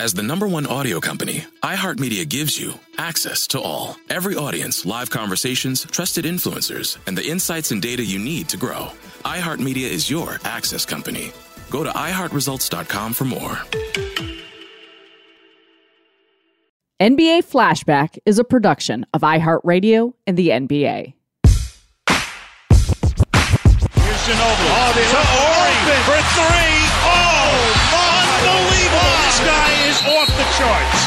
As the number one audio company, iHeartMedia gives you access to all. Every audience, live conversations, trusted influencers, and the insights and data you need to grow. iHeartMedia is your access company. Go to iHeartResults.com for more. NBA Flashback is a production of iHeartRadio and the NBA. Here's Ginobili. Oh, they to Horry for three. Oh, off the charts.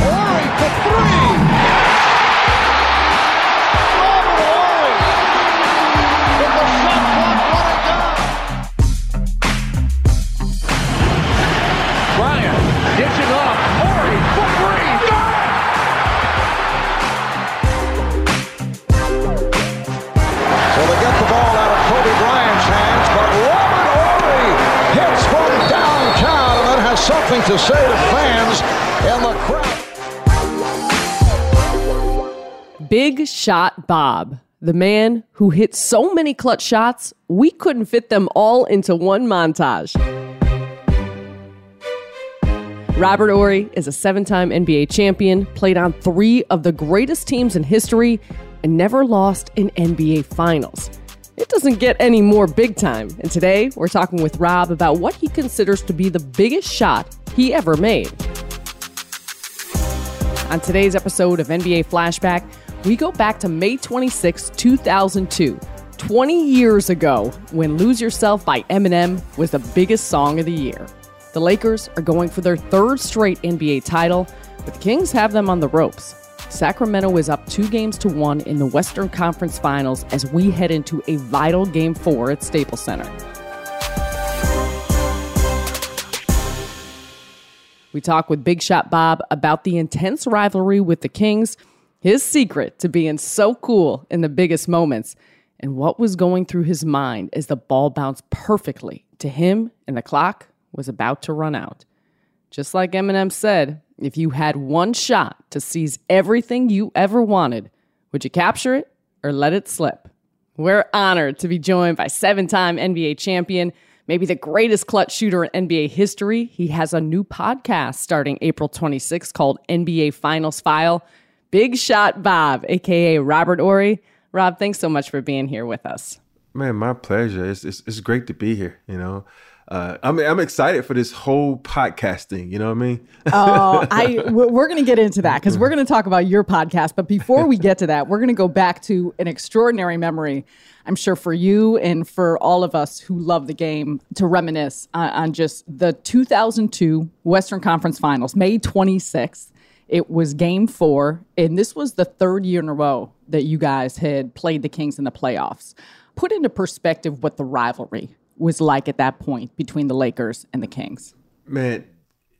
Horry for three. Shot Bob, the man who hit so many clutch shots, we couldn't fit them all into one montage. Robert Horry is a seven time NBA champion, played on three of the greatest teams in history, and never lost in NBA Finals. It doesn't get any more big time, and today we're talking with Rob about what he considers to be the biggest shot he ever made. On today's episode of NBA Flashback, we go back to May 26, 2002, 20 years ago, when Lose Yourself by Eminem was the biggest song of the year. The Lakers are going for their third straight NBA title, but the Kings have them on the ropes. Sacramento is up two games to one in the Western Conference Finals as we head into a vital Game 4 at Staples Center. We talk with Big Shot Bob about the intense rivalry with the Kings, his secret to being so cool in the biggest moments, and what was going through his mind as the ball bounced perfectly to him and the clock was about to run out. Just like Eminem said, if you had one shot to seize everything you ever wanted, would you capture it or let it slip? We're honored to be joined by seven time NBA champion, maybe the greatest clutch shooter in NBA history. He has a new podcast starting April 26 called NBA Finals File. Big Shot Bob, aka Robert Horry. Rob, thanks so much for being here with us. Man, my pleasure. It's it's, it's great to be here. You know, uh, I'm I'm excited for this whole podcasting. You know what I mean? Oh, I we're going to get into that because we're going to talk about your podcast. But before we get to that, we're going to go back to an extraordinary memory. I'm sure for you and for all of us who love the game to reminisce on, on just the 2002 Western Conference Finals, May 26th. It was game four, and this was the third year in a row that you guys had played the Kings in the playoffs. Put into perspective what the rivalry was like at that point between the Lakers and the Kings. Man,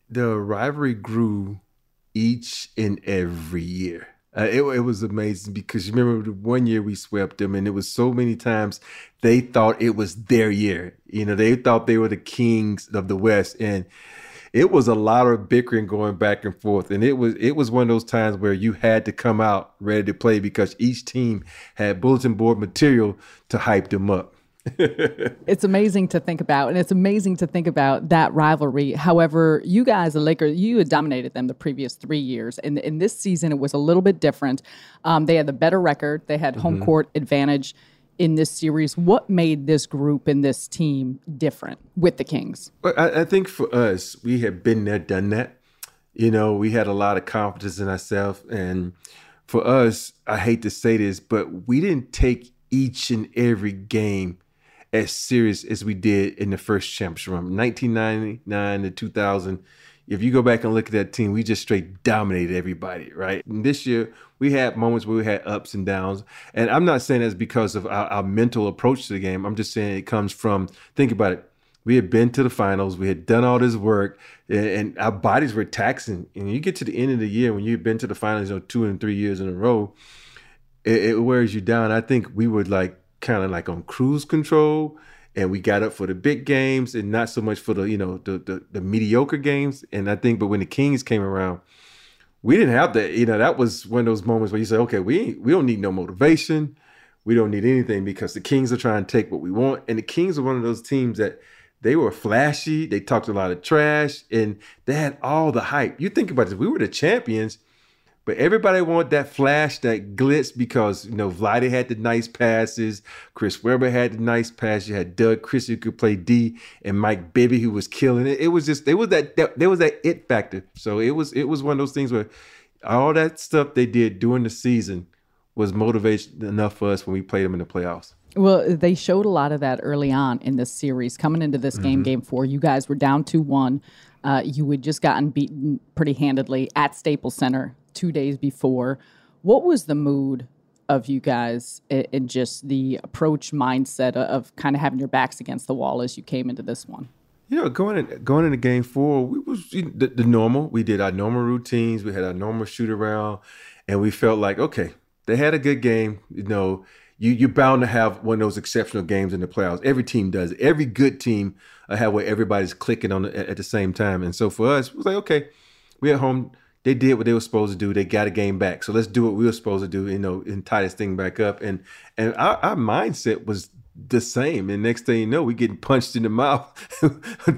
the rivalry grew each and every year. Uh, it, it was amazing because you remember the one year we swept them, and it was so many times they thought it was their year. You know, they thought they were the kings of the West, and it was a lot of bickering going back and forth, and it was it was one of those times where you had to come out ready to play because each team had bulletin board material to hype them up. it's amazing to think about, and it's amazing to think about that rivalry. However, you guys, the Lakers, you had dominated them the previous three years, and in this season it was a little bit different. Um, they had the better record, they had home mm-hmm. court advantage in this series. What made this group and this team different with the Kings? I, I think for us, we had been there, done that. You know, we had a lot of confidence in ourselves, and for us, I hate to say this, but we didn't take each and every game as serious as we did in the first championship run, 1999 to 2000. If you go back and look at that team, we just straight dominated everybody, right? And this year, we had moments where we had ups and downs. And I'm not saying that's because of our, our mental approach to the game. I'm just saying it comes from, think about it. We had been to the finals. We had done all this work, and, our bodies were taxing. And you get to the end of the year when you've been to the finals, you know, two and three years in a row, it, it wears you down. I think we were like kind of like on cruise control and we got up for the big games and not so much for the you know the, the, the mediocre games and i think but when the kings came around we didn't have that you know that was one of those moments where you say okay we we don't need no motivation. We don't need anything because the kings are trying to take what we want. And the kings are one of those teams that they were flashy. They talked a lot of trash and they had all the hype. You think about this. We were the champions but everybody wanted that flash, that glitz, because you know Vladdy had the nice passes, Chris Webber had the nice pass. You had Doug Christie who could play D, and Mike Bibby who was killing it. It was just there was that, that there was that it factor. So it was it was one of those things where all that stuff they did during the season was motivation enough for us when we played them in the playoffs. Well, they showed a lot of that early on in this series. Coming into this game, mm-hmm. game four, you guys were down 2 1. Uh, you had just gotten beaten pretty handedly at Staples Center two days before. What was the mood of you guys and just the approach mindset of kind of having your backs against the wall as you came into this one? You know, going in, going into game four, we was the, the normal. We did our normal routines. We had our normal shoot around, and we felt like okay, they had a good game. You know, you you're bound to have one of those exceptional games in the playoffs. Every team does. Every good team uh, have where everybody's clicking on the, at, the same time. And so for us, it was like okay, we at home they did what they were supposed to do. They got a game back. So let's do what we were supposed to do, you know, and tie this thing back up. And and our, our mindset was the same. And next thing you know, we getting punched in the mouth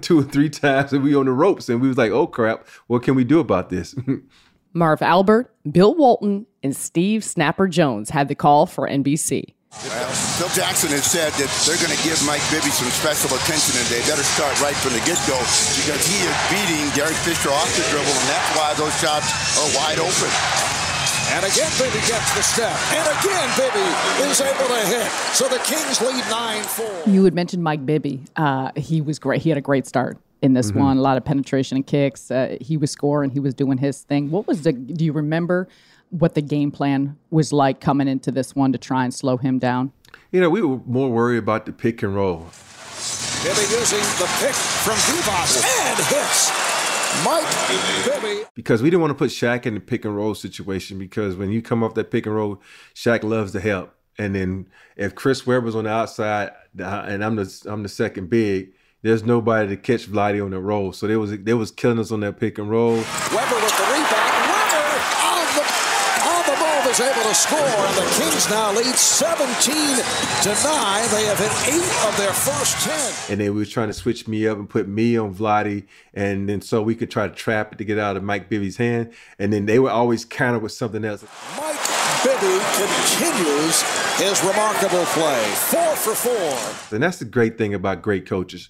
two or three times and we on the ropes. And we was like, oh crap, what can we do about this? Marv Albert, Bill Walton, and Steve Snapper Jones had the call for NBC. Well, Phil Jackson has said that they're going to give Mike Bibby some special attention and they better start right from the get-go because he is beating Derek Fisher off the dribble and that's why those shots are wide open. And again, Bibby gets the step. And again, Bibby is able to hit. So the Kings lead 9-4. You had mentioned Mike Bibby. Uh, he was great. He had a great start in this mm-hmm. one. A lot of penetration and kicks. Uh, he was scoring. He was doing his thing. What was the? Do you remember what the game plan was like coming into this one to try and slow him down? You know, we were more worried about the pick and roll. Bibby using the pick from Divac and hits. Mike Bibby. Because we didn't want to put Shaq in the pick and roll situation because when you come off that pick and roll, Shaq loves to help. And then if Chris Webber's on the outside and I'm the I'm the second big, there's nobody to catch Vladdy on the roll. So they was they was killing us on that pick and roll. Webber with the is able to score, and the Kings now lead 17 to 9. They have hit eight of their first 10. And they was trying to switch me up and put me on Vladdy, and then so we could try to trap it to get out of Mike Bibby's hand. And then they would always counter with something else. Mike Bibby continues his remarkable play. Four for four. And that's the great thing about great coaches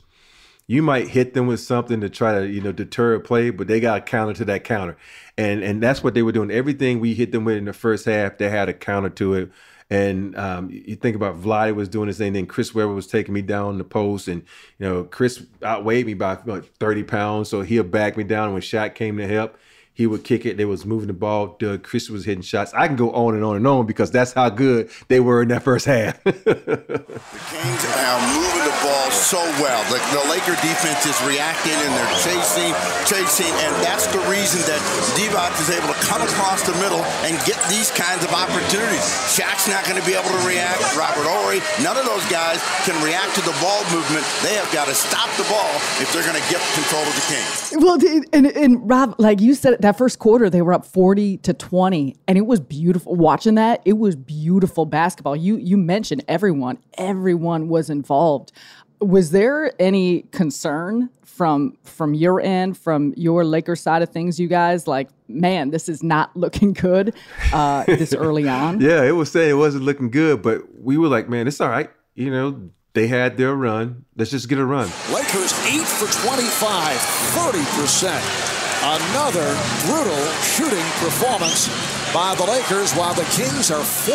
you might hit them with something to try to you know deter a play, but they got a counter to that counter, and and that's what they were doing. Everything we hit them with in the first half, they had a counter to it. And um, you think about Vladdy was doing his thing, then Chris Webber was taking me down the post, and you know Chris outweighed me by like, thirty pounds, so he'll back me down. When Shaq came to help, he would kick it. They was moving the ball. Doug Chris was hitting shots. I can go on and on and on because that's how good they were in that first half. the Kings are moving the ball so well. The, the Laker defense is reacting and they're chasing, chasing, and that's the reason that Divac is able to come across the middle and get these kinds of opportunities. Shaq's not going to be able to react. Robert Horry, none of those guys can react to the ball movement. They have got to stop the ball if they're going to get control of the Kings. Well, and, and Rob, like you said, that first quarter they were up 40 to 20 and it was beautiful. Watching that it was beautiful basketball. You you mentioned everyone. Everyone was involved. Was there any concern from from your end from your Lakers side of things you guys? Like man this is not looking good uh, this early on? Yeah it was saying it wasn't looking good but we were like man it's all right. You know they had their run. Let's just get a run. Lakers 8 for 25 30% Another brutal shooting performance by the Lakers while the Kings are 14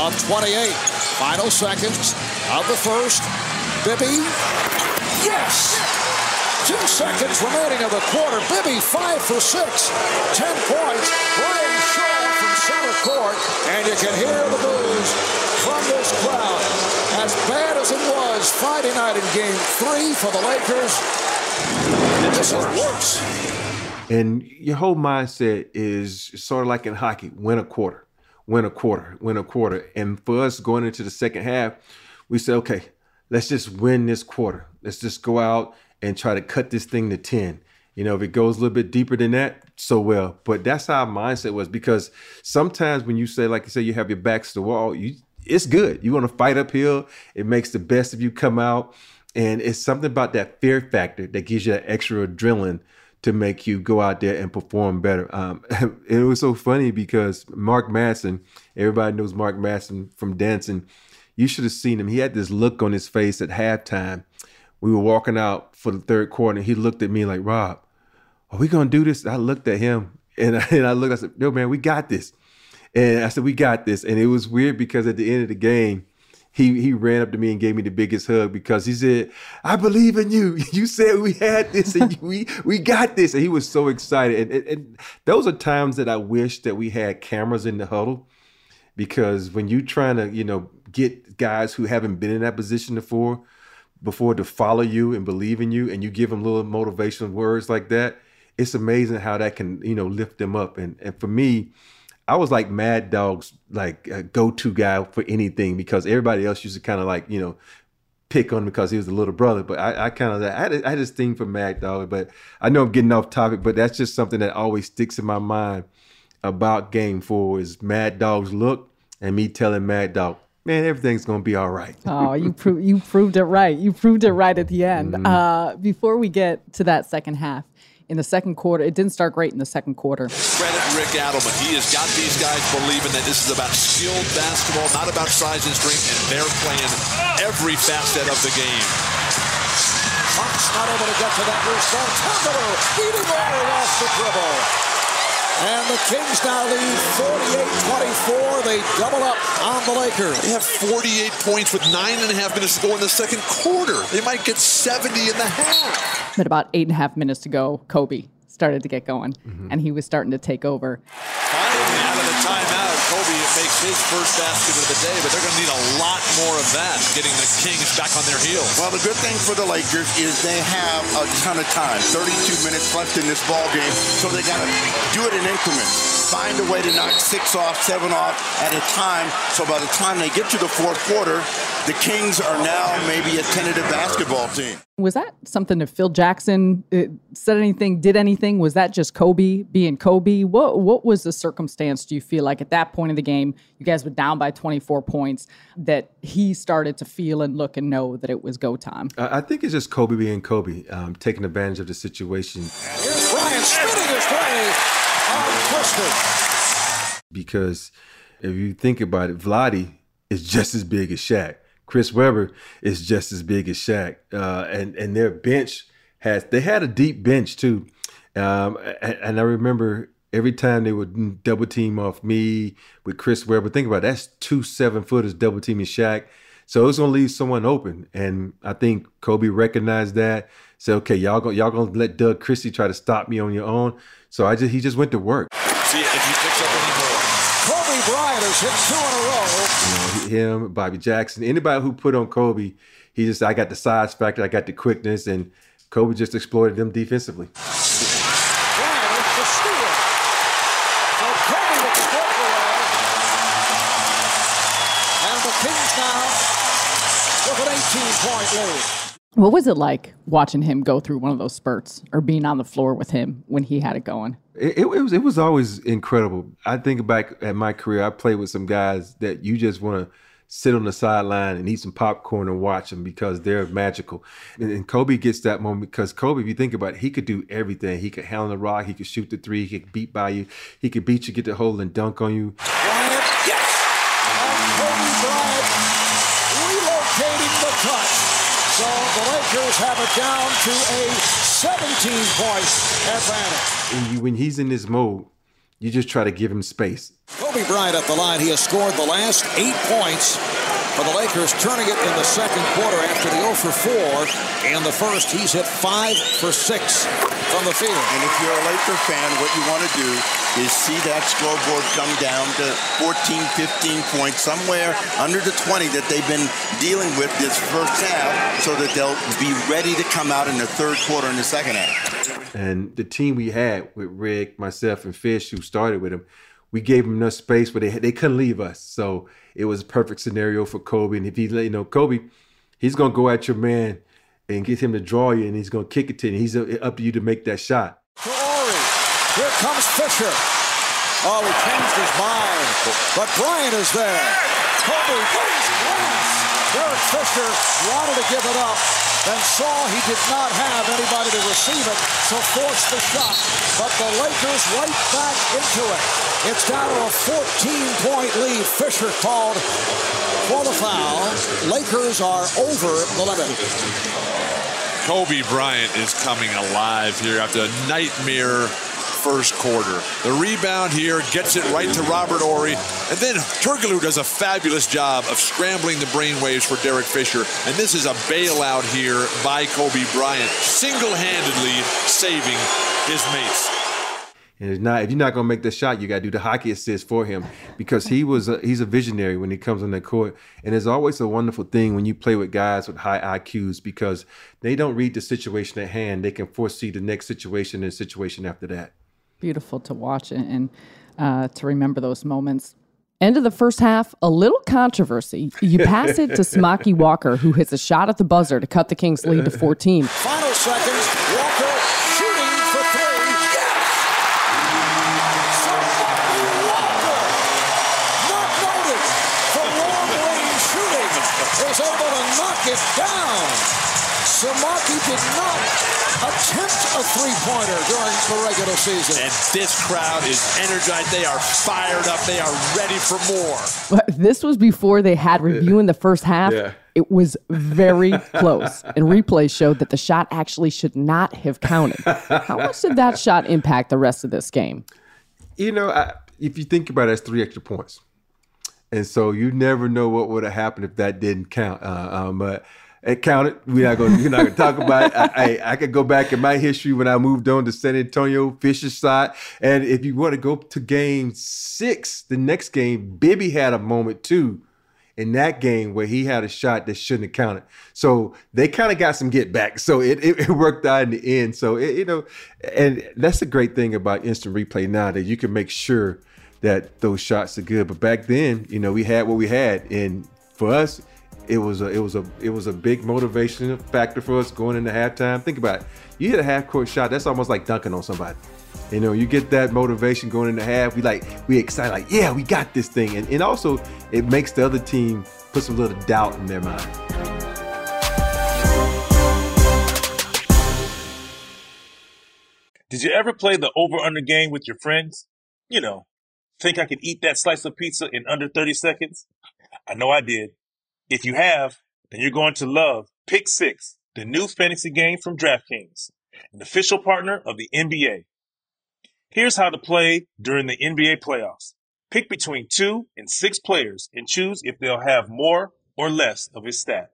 of 28. Final seconds of the first. Bibby. Yes! Two seconds remaining of the quarter. Bibby, five for six. Ten points. Brian Shaw from center court. And you can hear the boos from this crowd. As bad as it was Friday night in game three for the Lakers, And your whole mindset is sort of like in hockey win a quarter, win a quarter, win a quarter. And for us going into the second half, we said, okay, let's just win this quarter. Let's just go out and try to cut this thing to 10. You know, if it goes a little bit deeper than that, so well. But that's how our mindset was because sometimes when you say, like you say, you have your backs to the wall, you it's good. You want to fight uphill. It makes the best of you come out. And it's something about that fear factor that gives you that extra adrenaline to make you go out there and perform better. Um, it was so funny because Mark Madsen, everybody knows Mark Madsen from dancing. You should have seen him. He had this look on his face at halftime. We were walking out for the third quarter, and he looked at me like, Rob, are we going to do this? I looked at him and I, and I looked, I said, no, man, we got this. And I said, we got this. And it was weird because at the end of the game, he he ran up to me and gave me the biggest hug because he said, "I believe in you. You said we had this and we we got this." And he was so excited. And, and, and, those are times that I wish that we had cameras in the huddle because when you're trying to you know get guys who haven't been in that position before before to follow you and believe in you, and you give them little motivational words like that, it's amazing how that can you know lift them up. And and for me I was like Mad Dog's like go to guy for anything because everybody else used to kind of like you know pick on him because he was a little brother. But I, I kind of I had, I had this thing for Mad Dog. But I know I'm getting off topic, but that's just something that always sticks in my mind about Game Four is Mad Dog's look and me telling Mad Dog. Man, everything's gonna be all right. oh, you proved you proved it right. You proved it right at the end. Mm-hmm. Uh, before we get to that second half, in the second quarter. It didn't start great in the second quarter. Credit Rick Adelman. He has got these guys believing that this is about skilled basketball, not about size and strength, and they're playing every facet of the game. Fox not able to get to that loose ball. Tackler beating over off the dribble. And the Kings now lead 48-24. They double up on the Lakers. They have 48 points with nine and a half minutes to go in the second quarter. They might get 70 in the half. But about eight and a half minutes to go, Kobe started to get going, mm-hmm. and he was starting to take over. Finally, out of the timeout, Kobe makes his first basket of the day, but they're going to need a lot more of that, getting the Kings back on their heels. Well, the good thing for the Lakers is they have a ton of time, 32 minutes left in this ball game, so they got to do it in increments. Find a way to knock six off, seven off at a time, so by the time they get to the fourth quarter, the Kings are now maybe a tentative basketball team. Was that something that Phil Jackson uh, said anything, did anything? Was that just Kobe being Kobe? What what was the circumstance? Do you feel like at that point of the game, you guys were down by 24 points, that he started to feel and look and know that it was go time? I think it's just Kobe being Kobe, um, taking advantage of the situation. Here's Bryant spinning his way on Christie. Because if you think about it, Vladi is just as big as Shaq. Chris Webber is just as big as Shaq, uh, and and their bench has they had a deep bench too, um, and, and, I remember every time they would double team off me with Chris Webber. Think about it, that's two seven footers double teaming Shaq. So it's gonna leave someone open. And I think Kobe recognized that. Said, okay, y'all go, y'all gonna let Doug Christie try to stop me on your own. So I just he just went to work. See if he picks up any more. Kobe Bryant has hit two in a row. You know, him, Bobby Jackson, anybody who put on Kobe, he just I got the size factor, I got the quickness, and Kobe just exploited them defensively. What was it like watching him go through one of those spurts or being on the floor with him when he had it going? It, it, was it was always incredible. I think back at my career, I played with some guys that you just want to sit on the sideline and eat some popcorn and watch them because they're magical. And, and, Kobe gets that moment because Kobe, if you think about it, he could do everything. He could handle the rock, he could shoot the three, he could beat by you, he could beat you, get the hole and dunk on you. Lakers have it down to a 17-point advantage. When, you, when he's in this mode, you just try to give him space. Kobe Bryant at the line. He has scored the last eight points for the Lakers, turning it in the second quarter after the 0 for 4. In the first, he's hit 5 for 6 from the field. And if you're a Laker fan, what you want to do is see that scoreboard come down to 14, 15 points, somewhere under the 20 that they've been dealing with this first half, so that they'll be ready to come out in the third quarter in the second half. And the team we had with Rick, myself, and Fish, who started with him, we gave them enough space, but they they couldn't leave us. So it was a perfect scenario for Kobe. And if he, let you know, Kobe, he's gonna go at your man and get him to draw you, and he's gonna kick it to you. And he's up to you to make that shot. Here comes Fisher. Oh, he changed his mind, but Bryant is there. Kobe brings glass. Derek Fisher wanted to give it up, then saw he did not have anybody to receive it, so forced the shot. But the Lakers right back into it. It's down to a 14-point lead. Fisher called for the foul. Lakers are over the limit. Kobe Bryant is coming alive here after a nightmare first quarter. The rebound here gets it right to Robert Horry. And then Turkoglu does a fabulous job of scrambling the brainwaves for Derek Fisher. And this is a bailout here by Kobe Bryant, single-handedly saving his mates. And it's not if you're not gonna make the shot, you gotta do the hockey assist for him because he was a, he's a visionary when he comes on the court. And it's always a wonderful thing when you play with guys with high IQs because they don't read the situation at hand. They can foresee the next situation and situation after that. Beautiful to watch and uh, to remember those moments. End of the first half, a little controversy. You pass it to Samaki Walker, who hits a shot at the buzzer to cut the Kings' lead to 14. Final seconds, Walker shooting for three. Yes! Samaki Walker, not for long-range shooting, is able to knock it down. Samaki did not attempt a three-pointer during the regular season. And this crowd is energized. They are fired up. They are ready for more. But this was before they had review in the first half. Yeah. It was very close. And replay showed that the shot actually should not have counted. How much did that shot impact the rest of this game? You know, I, if you think about it, it's three extra points. And so you never know what would have happened if that didn't count. Uh, um, but it counted. We're not going. We're not to talk about it. I, I, I could go back in my history when I moved on to San Antonio, Fisher's side, and if you want to go to Game Six, the next game, Bibby had a moment too, in that game where he had a shot that shouldn't have counted. So they kind of got some get back. So it, it, it worked out in the end. So it, you know, and that's the great thing about instant replay now that you can make sure that those shots are good. But back then, you know, we had what we had, and for us it was a it was a it was a big motivation factor for us going into halftime. Think about it. You hit a half court shot, that's almost like dunking on somebody. You know, you get that motivation going into half. We like we excited, like, yeah, we got this thing. And and also it makes the other team put some little doubt in their mind. Did you ever play the over under game with your friends? You know, think I could eat that slice of pizza in under 30 seconds? I know I did. If you have, then you're going to love Pick Six, the new fantasy game from DraftKings, an official partner of the NBA. Here's how to play during the NBA playoffs. Pick between two and six players and choose if they'll have more or less of his stat.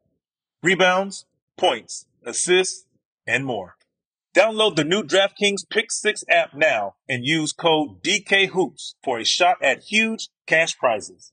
Rebounds, points, assists, and more. Download the new DraftKings Pick 6 app now and use code DKHOOPS for a shot at huge cash prizes.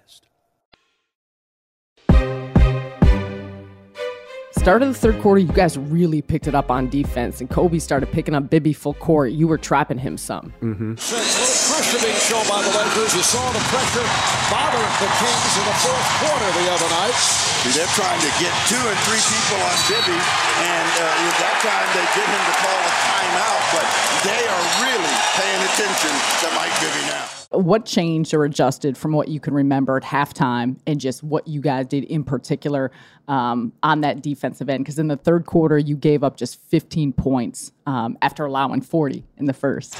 Start of the third quarter, you guys really picked it up on defense, and Kobe started picking up Bibby full court. You were trapping him some. Mm-hmm. pressure being shown by the Lakers. You saw the pressure bothering the Kings in the fourth quarter the other night. See, they're trying to get two and three people on Bibby, and uh, at that time they get him to call a timeout, but they are really paying attention to Mike Bibby now. What changed or adjusted from what you can remember at halftime and just what you guys did in particular um, on that defensive end? Because in the third quarter, you gave up just 15 points um, after allowing 40 in the first.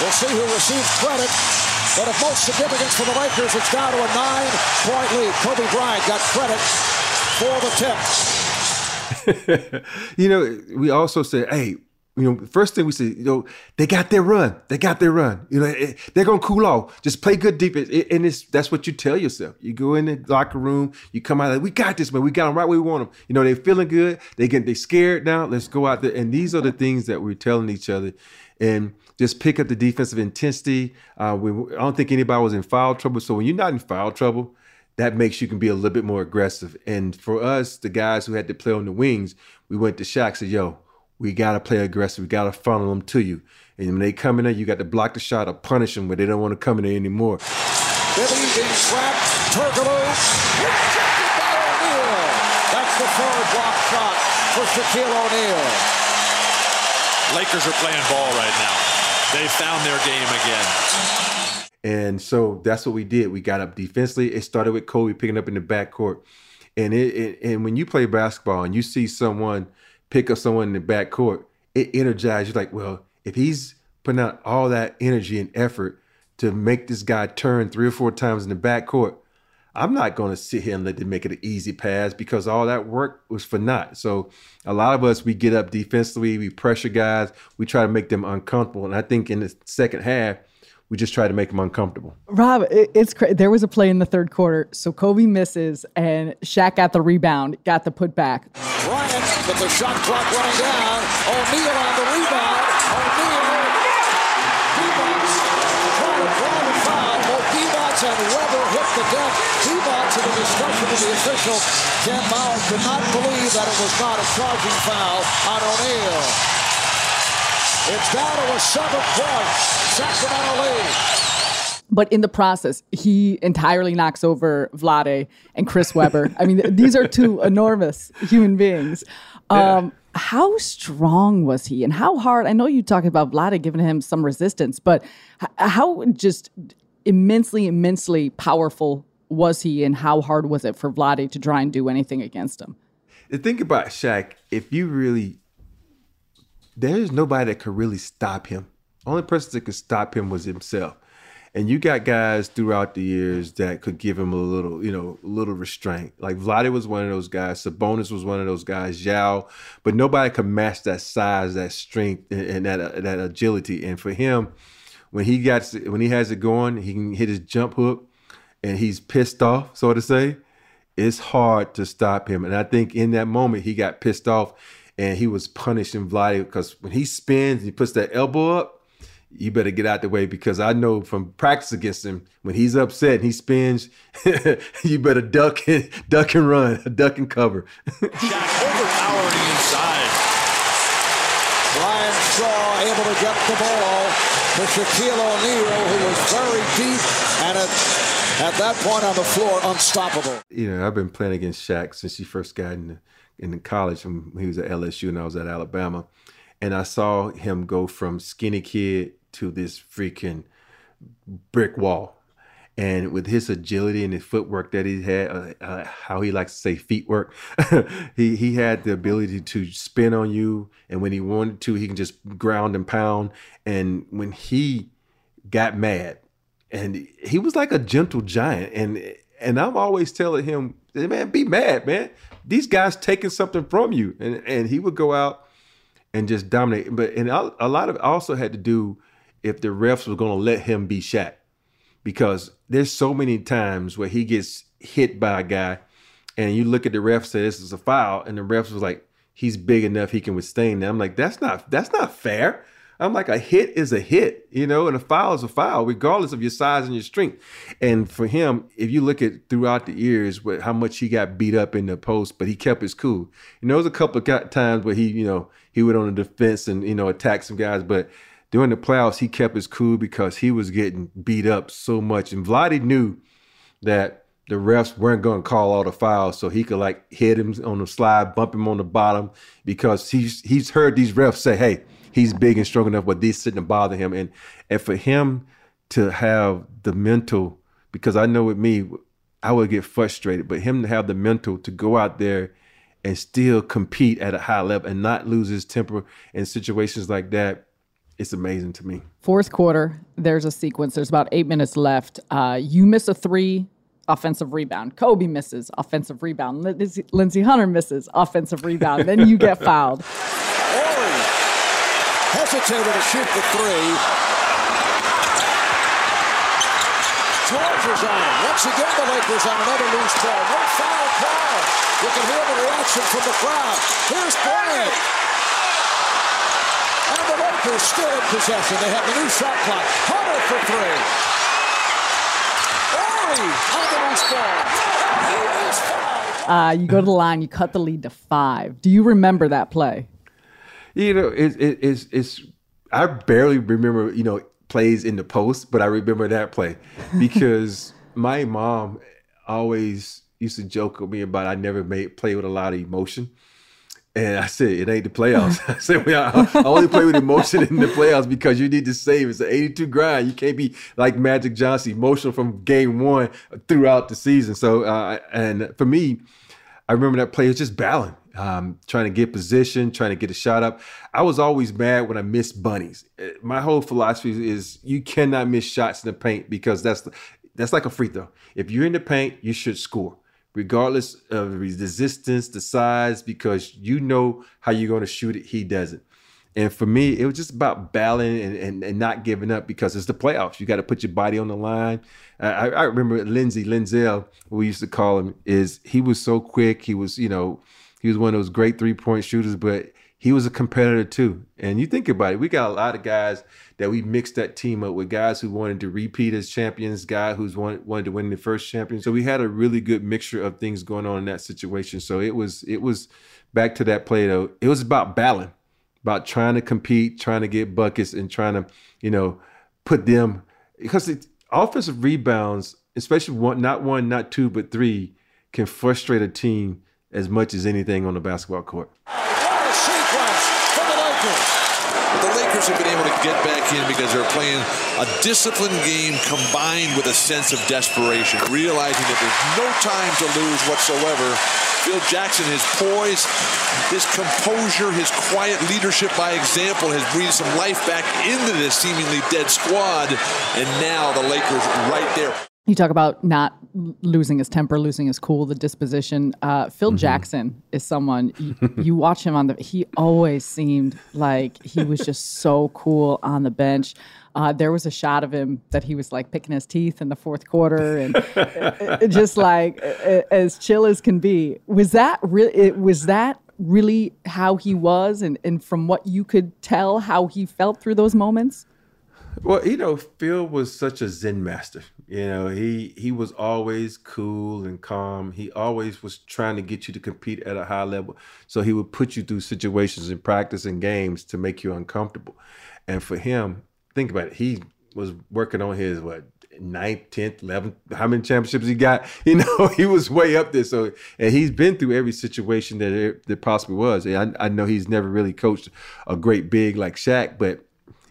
We'll see who receives credit. But of most significance for the Lakers, it's down to a nine-point lead. Kobe Bryant got credit for the tip. you know, we also said, hey, you know, first thing we said, you know, they got their run. They got their run. You know, they're gonna cool off. Just play good defense, and it's that's what you tell yourself. You go in the locker room, you come out like, we got this, man. We got them right where we want them. You know, they're feeling good. They get they scared now. Let's go out there, and these are the things that we're telling each other, and just pick up the defensive intensity. Uh, we, I don't think anybody was in foul trouble. So when you're not in foul trouble, that makes you can be a little bit more aggressive. And for us, the guys who had to play on the wings, we went to Shaq said, "Yo, we gotta play aggressive. We gotta funnel them to you. And when they come in there, you got to block the shot or punish them, but they don't want to come in there anymore." Bibby being trapped. Turkoglu rejected by O'Neal. That's the third block shot for Shaquille O'Neal. Lakers are playing ball right now. They found their game again. And so that's what we did. We got up defensively. It started with Kobe picking up in the backcourt. And it, it, and when you play basketball and you see someone pick up someone in the backcourt, it energizes you like, well, if he's putting out all that energy and effort to make this guy turn three or four times in the backcourt, I'm not going to sit here and let them make it an easy pass because all that work was for naught. So a lot of us, we get up defensively, we pressure guys, we try to make them uncomfortable. And I think in the second half, we just try to make them uncomfortable. Rob, it's crazy. There was a play in the third quarter. So Kobe misses, and Shaq got the rebound, got the putback. Bryant, but the shot clock running down. O'Neal on the rebound. The deck. Divac, in the discussion with the official, Ken Mauer could not believe that it was not a charging foul on O'Neal. It's down to a seven-point Sacramento lead. But in the process, he entirely knocks over Vlade and Chris Webber. I mean, these are two enormous human beings. Um, how strong was he and how hard? I know you talked about Vlade giving him some resistance, but how just immensely, immensely powerful was he and how hard was it for Vlade to try and do anything against him? The thing about Shaq, if you really, there's nobody that could really stop him. Only person that could stop him was himself. And you got guys throughout the years that could give him a little, you know, a little restraint. Like Vlade was one of those guys. Sabonis was one of those guys. Yao, but nobody could match that size, that strength, and, and that uh, that agility. And for him, when he got when he has it going, he can hit his jump hook, and he's pissed off, so to say. It's hard to stop him. And I think in that moment he got pissed off, and he was punishing Vlade because when he spins, and he puts that elbow up you better get out the way because I know from practice against him when he's upset and he spins, you better duck and duck and run, duck and cover. Shaq overpowered inside. Brian Shaw able to get the ball to Shaquille O'Neal, who was very deep and at, at that point on the floor, unstoppable. You know, I've been playing against Shaq since he first got in in college. When he was at LSU and I was at Alabama, and I saw him go from skinny kid to this freaking brick wall. And with his agility and his footwork that he had, uh, uh, how he likes to say feet work, he he had the ability to spin on you, and when he wanted to, he can just ground and pound. And when he got mad, and he was like a gentle giant, and and I'm always telling him, man, be mad, man. These guys taking something from you, and and he would go out and just dominate. But and a lot of it also had to do if the refs were going to let him be Shaq. Because there's so many times where he gets hit by a guy and you look at the ref say this is a foul and the refs was like he's big enough he can withstand that. I'm like that's not that's not fair. I'm like a hit is a hit, you know, and a foul is a foul regardless of your size and your strength. And for him, if you look at throughout the years what how much he got beat up in the post, but he kept his cool. You know, there was a couple of times where he, you know, he went on the defense and you know attacked some guys, but during the playoffs, he kept his cool because he was getting beat up so much. And Vlade knew that the refs weren't going to call all the fouls, so he could like hit him on the slide, bump him on the bottom, because he's he's heard these refs say, "Hey, he's big and strong enough, but these shouldn't bother him." And and for him to have the mental, because I know with me, I would get frustrated, but him to have the mental to go out there and still compete at a high level and not lose his temper in situations like that it's amazing to me. Fourth quarter, there's a sequence. There's about eight minutes left. Uh, you miss a three, offensive rebound. Kobe misses, offensive rebound. Lindsey Hunter misses, offensive rebound. then you get fouled. Horry hesitated to shoot the three. George is on it. Once again, the Lakers on another loose ball. No foul call. You can hear the reaction from the crowd. Here's Bryant. Lakers still in possession. They have the new shot clock. Hunter for three. on the loose ball. Uh, you go to the line, you cut the lead to five. Do you remember that play? You know, it, it, it's it's. I barely remember you know plays in the post, but I remember that play because my mom always used to joke with me about I never made play with a lot of emotion. And I said, it ain't the playoffs. I said, well, I, only play with emotion in the playoffs because you need to save. It's an 82 grind. You can't be like Magic Johnson, emotional from game one throughout the season. So, uh, and for me, I remember that play was just battling, um, trying to get position, trying to get a shot up. I was always mad when I missed bunnies. Uh, my whole philosophy is you cannot miss shots in the paint because that's that's like a free throw. If you're in the paint, you should score regardless of the resistance, the size, because you know how you're going to shoot it. He doesn't. And for me, it was just about battling and, and, and not giving up because it's the playoffs. You got to put your body on the line. I, I remember Lindsey Lindsell, we used to call him, is he was so quick. He was, you know, He was one of those great three point shooters, but he was a competitor too. And you think about it, we got a lot of guys that we mixed that team up with guys who wanted to repeat as champions, guy who's wanted, wanted to win the first champion. So we had a really good mixture of things going on in that situation. So it was it was back to that play though. It was about battling, about trying to compete, trying to get buckets, and trying to you know put them because the offensive rebounds, especially one not one, not two, but three, can frustrate a team as much as anything on the basketball court. The Lakers have been able to get back in because they're playing a disciplined game combined with a sense of desperation, realizing that there's no time to lose whatsoever. Phil Jackson, his poise, his composure, his quiet leadership by example has breathed some life back into this seemingly dead squad. And now the Lakers right there. You talk about not losing his temper, losing his cool, the disposition. Uh, Phil mm-hmm. Jackson is someone you, you, watch him on the. He always seemed like he was just so cool on the bench. Uh, there was a shot of him that he was like picking his teeth in the fourth quarter and just like as chill as can be. Was that really? Was that really how he was? And and from what you could tell, how he felt through those moments. Well, you know, Phil was such a Zen master. You know, he he was always cool and calm. He always was trying to get you to compete at a high level. So he would put you through situations in practice and games to make you uncomfortable. And for him, think about it. He was working on his what ninth, tenth, eleventh. How many championships he got? You know, he was way up there. So, and he's been through every situation that there, there possibly was. I, I know he's never really coached a great big like Shaq, but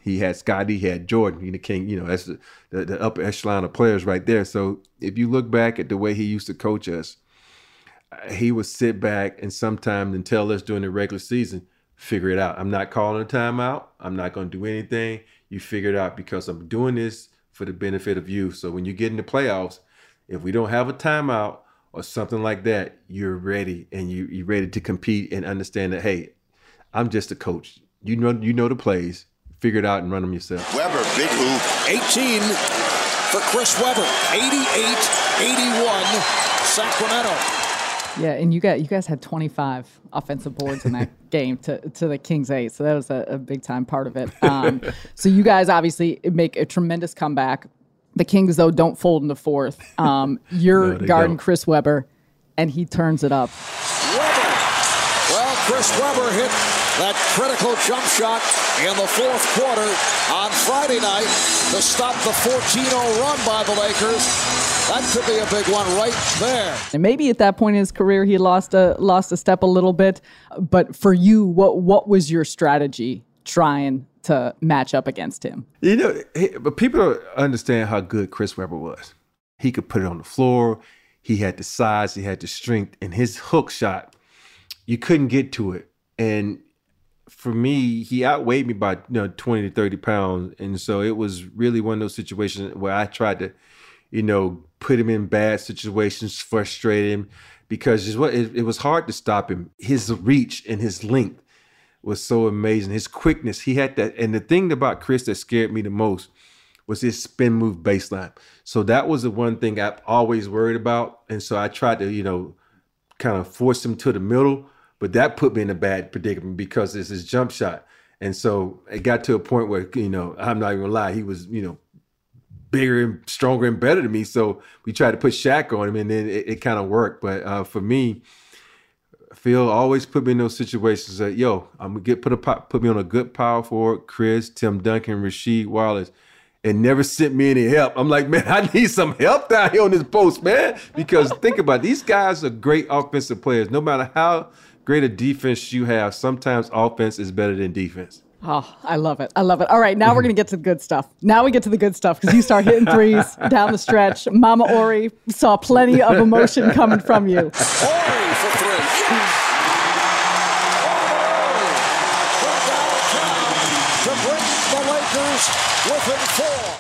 he had Scottie, he had Jordan, you know, King, you know, that's the, the, the, upper echelon of players right there. So if you look back at the way he used to coach us, he would sit back and sometimes and tell us during the regular season, figure it out. I'm not calling a timeout. I'm not going to do anything. You figure it out because I'm doing this for the benefit of you. So when you get in the playoffs, if we don't have a timeout or something like that, you're ready and you, you're ready to compete and understand that, hey, I'm just a coach. You know, you know the plays figure it out and run them yourself. Webber, big move. 18 for Chris Webber, 88-81 Sacramento. Yeah, and you got you guys had 25 offensive boards in that game to, to the Kings eight, so that was a, a big time part of it. Um, so you guys obviously make a tremendous comeback. The Kings though don't fold in the fourth. Um, you're no, guarding don't. Chris Webber, and he turns it up. Webber. Well, Chris Webber hit that critical jump shot in the fourth quarter on Friday night to stop the 14-0 run by the Lakers. That could be a big one right there. And maybe at that point in his career he lost a lost a step a little bit, but for you, what what was your strategy trying to match up against him? You know, but people don't understand how good Chris Webber was. He could put it on the floor. He had the size, he had the strength, and his hook shot, you couldn't get to it. And for me, he outweighed me by you know 20 to 30 pounds. And so it was really one of those situations where I tried to, you know, put him in bad situations, frustrate him, because it, it was hard to stop him. His reach and his length was so amazing. His quickness, he had that. And the thing about Chris that scared me the most was his spin move baseline. So that was the one thing I've always worried about. And so I tried to, you know, kind of force him to the middle but that put me in a bad predicament because it's his jump shot. And so it got to a point where, you know, I'm not even gonna lie, he was, you know, bigger and stronger and better than me. So we tried to put Shaq on him and then it, it kind of worked. But uh, for me, Phil always put me in those situations that, yo, I'm gonna get put a put me on a good power forward, Chris, Tim Duncan, Rasheed Wallace and never sent me any help. I'm like, man, I need some help down here on this post, man. Because think about it, these guys are great offensive players. No matter how great a defense you have, sometimes offense is better than defense. Oh, I love it. I love it. All right, now we're going to get to the good stuff. Now we get to the good stuff because you start hitting threes down the stretch. Mama Horry saw plenty of emotion coming from you. Horry for three.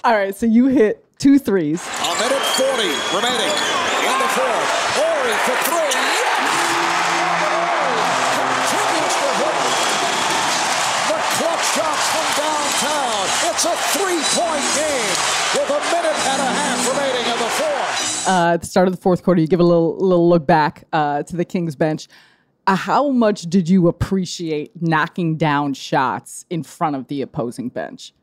All right, so you hit two threes. A minute 40 remaining It's a three-point game with a minute and a half remaining in the fourth. Uh, at the start of the fourth quarter, you give a little little look back uh, to the Kings bench. Uh, how much did you appreciate knocking down shots in front of the opposing bench?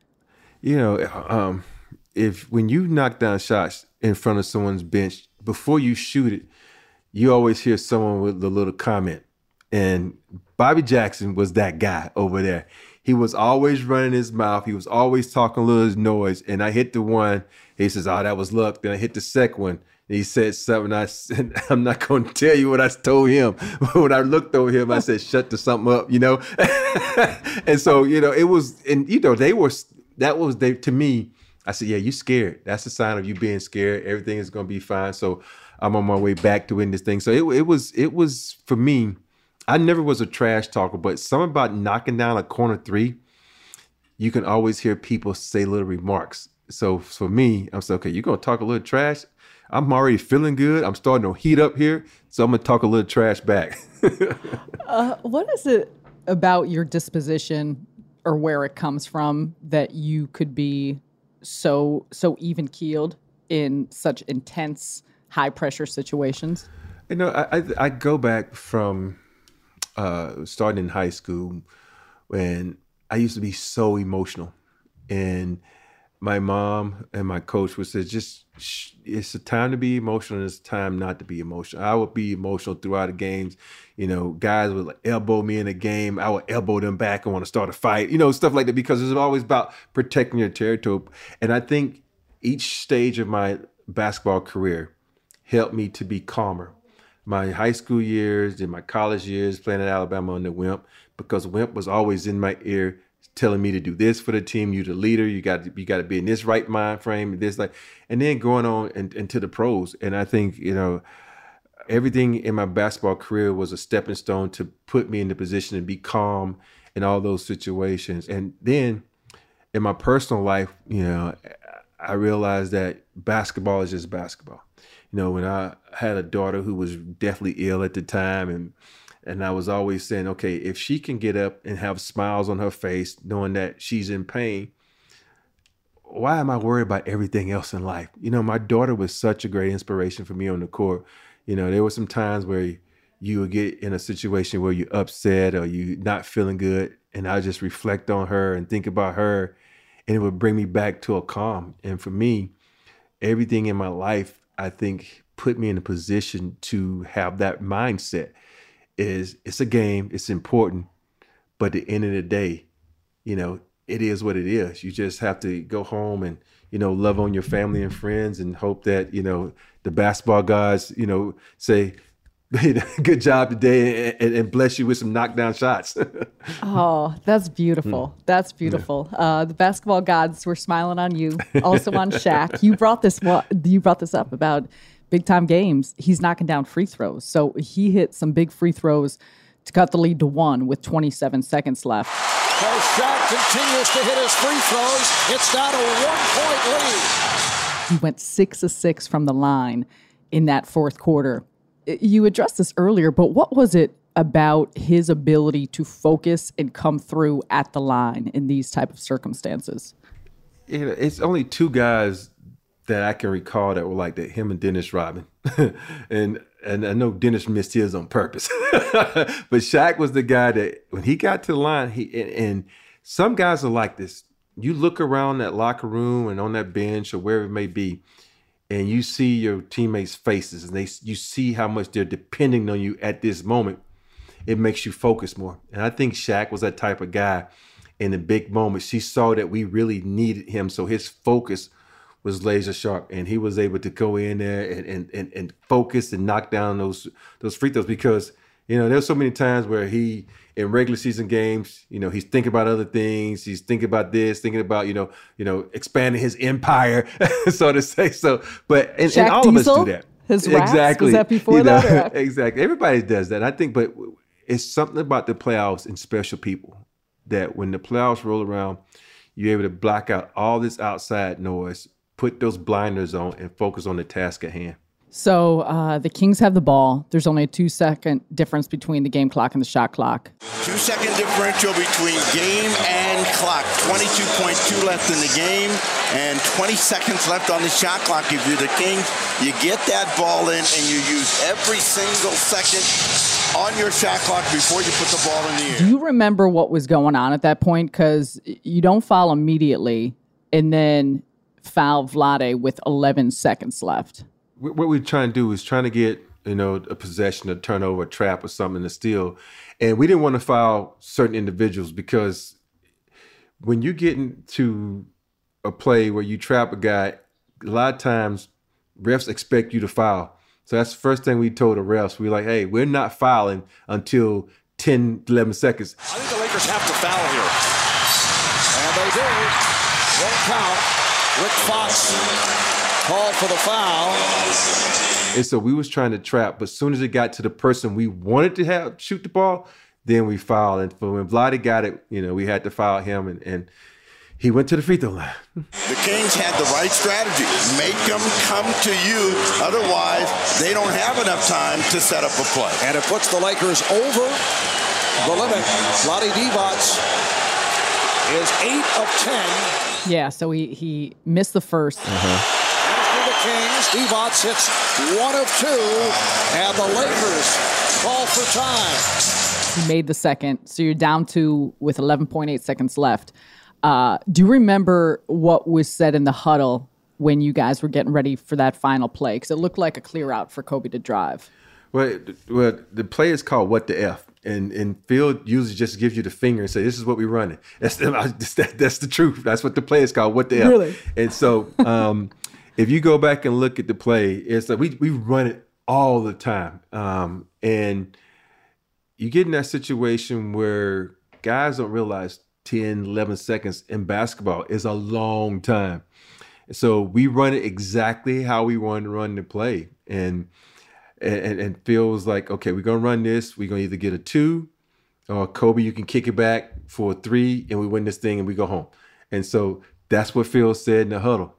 You know, um, if when you knock down shots in front of someone's bench before you shoot it, you always hear someone with a little comment. And Bobby Jackson was that guy over there. He was always running his mouth. He was always talking a little noise. And I hit the one. He says, "Oh, that was luck." Then I hit the second one. And he said something. I said, "I'm not going to tell you what I told him." But when I looked over him, I said, "Shut the something up," you know. and so you know, it was, and you know, they were. That was they to me. I said, "Yeah, you scared. That's a sign of you being scared. Everything is going to be fine." So I'm on my way back to win this thing. So it, it was it was for me. I never was a trash talker, but something about knocking down a corner three, you can always hear people say little remarks. So for me, I'm saying, okay, you're gonna talk a little trash. I'm already feeling good. I'm starting to heat up here, so I'm gonna talk a little trash back. uh, what is it about your disposition or where it comes from that you could be so so even keeled in such intense high pressure situations? You know, I, I, I go back from uh, starting in high school when I used to be so emotional, and my mom and my coach would say, "Just it's a time to be emotional, and it's a time not to be emotional." I would be emotional throughout the games. You know, guys would like elbow me in a game. I would elbow them back and want to start a fight. You know, stuff like that because it's always about protecting your territory. And I think each stage of my basketball career helped me to be calmer. My high school years and my college years playing at Alabama on the Wimp, because Wimp was always in my ear telling me to do this for the team. You're the leader. You got to you got to be in this right mind frame. This like, and then going on and, into the pros. And I think you know everything in my basketball career was a stepping stone to put me in the position to be calm in all those situations. And then in my personal life, you know, I realized that basketball is just basketball you know, when I had a daughter who was deathly ill at the time and and I was always saying, okay, if she can get up and have smiles on her face knowing that she's in pain, why am I worried about everything else in life? You know, my daughter was such a great inspiration for me on the court. You know, there were some times where you would get in a situation where you're upset or you not feeling good, and I just reflect on her and think about her, and it would bring me back to a calm. And for me, everything in my life I think put me in a position to have that mindset is it's a game, it's important, but at the end of the day, you know, it is what it is. You just have to go home and, you know, love on your family and friends and hope that, you know, the basketball guys, you know, say, good job today and, and, bless you with some knockdown shots. oh, that's beautiful. Mm. That's beautiful. Yeah. Uh, the basketball gods were smiling on you, also on Shaq. You brought this you brought this up about big time games. He's knocking down free throws. So he hit some big free throws to cut the lead to one with 27 seconds left. So Shaq continues to hit his free throws. It's down a one point lead. He went six of six from the line in that fourth quarter you addressed this earlier, but what was it about his ability to focus and come through at the line in these type of circumstances? It's only two guys that I can recall that were like that. Him and Dennis Rodman, and and I know Dennis missed his on purpose, but Shaq was the guy that when he got to the line, he and, and some guys are like this. You look around that locker room and on that bench or wherever it may be, and you see your teammates' faces and they you see how much they're depending on you at this moment, it makes you focus more. And I think Shaq was that type of guy in the big moments. She saw that we really needed him. So his focus was laser sharp and he was able to go in there and and, and, and focus and knock down those those free throws because you know there's so many times where he in regular season games, you know, he's thinking about other things. He's thinking about this, thinking about, you know, you know, expanding his empire, so to say. So, but and, and all Diesel, of us do that. His raps? exactly. Was that before you know, that? exactly. Everybody does that. I think, but it's something about the playoffs and special people that when the playoffs roll around, you're able to block out all this outside noise, put those blinders on, and focus on the task at hand. So uh, the Kings have the ball. There's only a two second difference between the game clock and the shot clock. Two second differential between game and clock. 22.2 left in the game and 20 seconds left on the shot clock. If you're the Kings, you get that ball in and you use every single second on your shot clock before you put the ball in the air. Do you remember what was going on at that point? Because you don't foul immediately and then foul Vlade with 11 seconds left what we're trying to do is trying to get you know a possession, a turnover, a trap, or something to steal, and we didn't want to foul certain individuals because when you get into a play where you trap a guy, a lot of times refs expect you to foul. So that's the first thing we told the refs. We are like, hey, we're not fouling until 10, 11 seconds. I think the Lakers have to foul here. And they do. Won't count. Rick Fox called for the foul. And so we was trying to trap, but as soon as it got to the person we wanted to have shoot the ball, then we fouled. And for when Vlade got it, you know, we had to foul him and, and he went to the free throw line. The Kings had the right strategy. Make them come to you. Otherwise, they don't have enough time to set up a play. And it puts the Lakers over the limit. Vlade Divac is 8 of 10. Yeah, so he, he missed the 1st uh-huh. Kings. Divac hits one of two, and the Lakers call for time. He made the second, so you're down two with 11.8 seconds left. Uh, do you remember what was said in the huddle when you guys were getting ready for that final play? Because it looked like a clear out for Kobe to drive. Well, well, the play is called "What the F," and and Phil usually just gives you the finger and say, "This is what we're running." That's the, that's the truth. That's what the play is called. What the F? Really? And so, um, if you go back and look at the play, it's like we we run it all the time, um, and you get in that situation where guys don't realize 10, 11 seconds in basketball is a long time. So we run it exactly how we want to run the play, and and and feels like okay, we're gonna run this. We're gonna either get a two, or Kobe, you can kick it back for a three, and we win this thing and we go home. And so that's what Phil said in the huddle.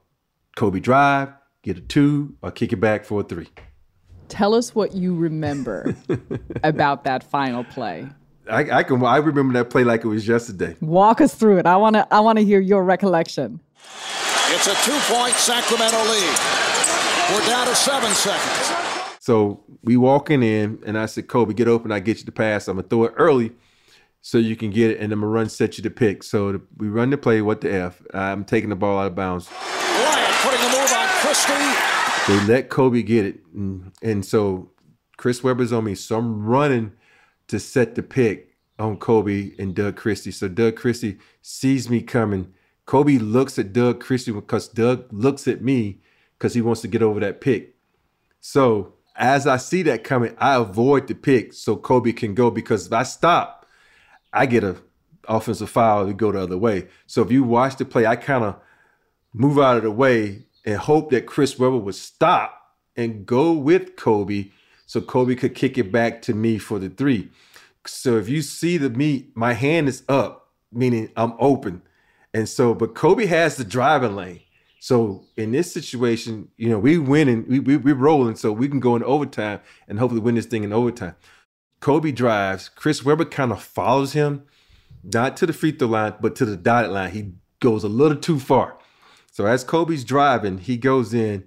Kobe drive, get a two, or kick it back for a three. Tell us what you remember about that final play. I, I, can. I remember that play like it was yesterday. Walk us through it. I want to. I want to hear your recollection. It's a two-point Sacramento lead. We're down to seven seconds. So we walking in, and I said, "Kobe, get open. I get you the pass. I'm gonna throw it early, so you can get it, and I'm gonna run set you the pick." So the, we run the play. What the f? I'm taking the ball out of bounds putting a move on Christie. They let Kobe get it. And, and so Chris Webber's on me. So I'm running to set the pick on Kobe and Doug Christie. So Doug Christie sees me coming. Kobe looks at Doug Christie because Doug looks at me because he wants to get over that pick. So as I see that coming, I avoid the pick so Kobe can go because if I stop, I get a offensive foul to go the other way. So if you watch the play, I kind of move out of the way and hope that Chris Webber would stop and go with Kobe so Kobe could kick it back to me for the three. So if you see the me, my hand is up, meaning I'm open. And so, but Kobe has the driving lane. So in this situation, you know, we winning, we, we we're rolling, so we can go in overtime and hopefully win this thing in overtime. Kobe drives. Chris Webber kind of follows him, not to the free throw line, but to the dotted line. He goes a little too far. So as Kobe's driving, he goes in,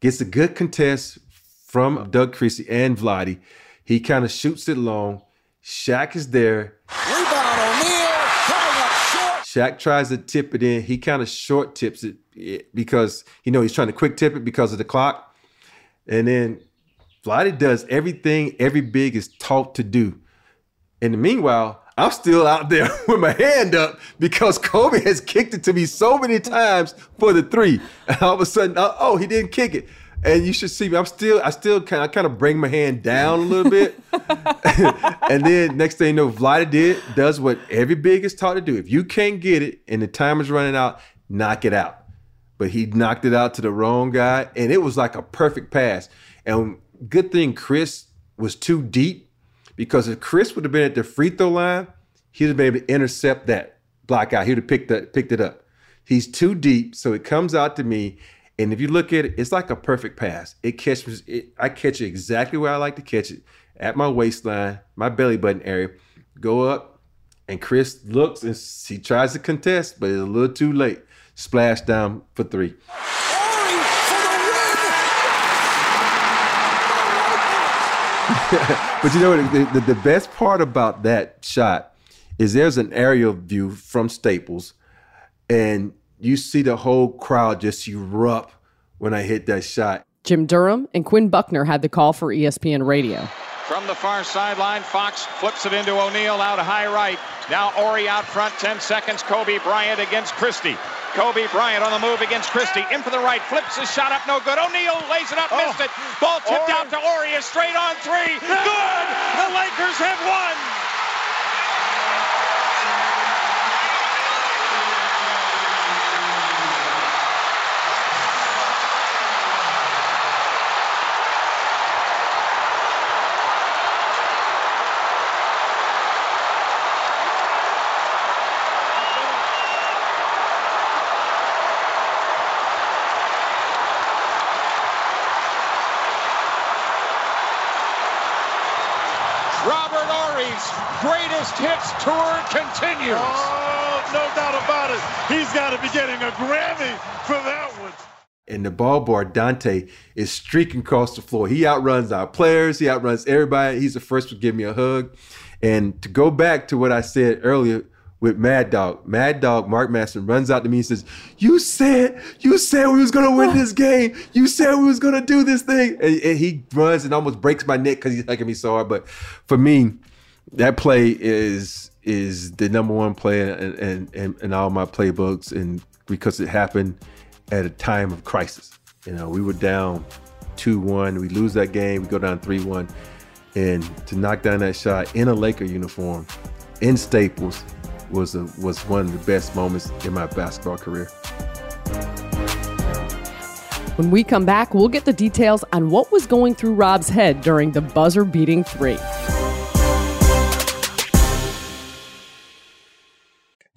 gets a good contest from Doug Christie and Vlade. He kind of shoots it long. Shaq is there. Rebound O'Neal coming up short. Shaq tries to tip it in. He kind of short tips it because you know he's trying to quick tip it because of the clock. And then Vlade does everything every big is taught to do. In the meanwhile, I'm still out there with my hand up because Kobe has kicked it to me so many times for the three. And all of a sudden, uh, oh, he didn't kick it. And you should see me. I'm still, I still kind of, kind of bring my hand down a little bit. and then next thing you know, Vlade did does what every big is taught to do. If you can't get it and the time is running out, knock it out. But he knocked it out to the wrong guy, and it was like a perfect pass. And good thing Chris was too deep because if Chris would have been at the free throw line, he'd have been able to intercept that block out. He would have picked that picked it up. He's too deep, so it comes out to me, And if you look at it, it's like a perfect pass. It catches it, I catch it exactly where I like to catch it at my waistline, my belly button area. Go up, and Chris looks and he tries to contest, but it's a little too late. Splash down for three. but you know what? The, the, the, best part about that shot is there's an aerial view from Staples, and you see the whole crowd just erupt when I hit that shot. Jim Durham and Quinn Buckner had the call for ESPN Radio. From the far sideline, Fox flips it into O'Neal out high right. Now Horry out front, 10 seconds. Kobe Bryant against Christie. Kobe Bryant on the move against Christie. In for the right, flips his shot up, no good. O'Neal lays it up, oh. missed it. Ball tipped Horry. out to Horry, straight on three. Good! The Lakers have won! Greatest hits tour continues. Oh, no doubt about it. He's got to be getting a Grammy for that one. And the ball boy, Dante, is streaking across the floor. He outruns our players. He outruns everybody. He's the first to give me a hug. And to go back to what I said earlier with Mad Dog, Mad Dog, Mark Madsen runs out to me and says, "You said, you said we was gonna win this game. You said we was gonna do this thing." And, and he runs and almost breaks my neck because he's hugging me so hard. But for me, that play is is the number one play in, in, in, all my playbooks, and because it happened at a time of crisis. You know, we were down two one, we lose that game, we go down three one, and to knock down that shot in a Laker uniform in Staples was a, was one of the best moments in my basketball career. When we come back, we'll get the details on what was going through Rob's head during the buzzer beating three.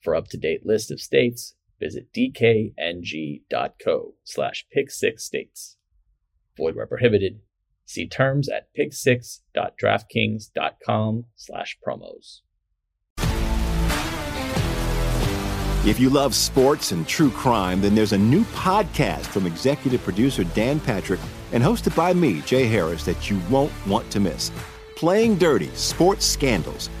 For up-to-date list of states, visit dkng.co slash pick6states. Void where prohibited. See terms at pick6.draftkings.com slash promos. If you love sports and true crime, then there's a new podcast from executive producer Dan Patrick and hosted by me, Jay Harris, that you won't want to miss. Playing Dirty Sports Scandals –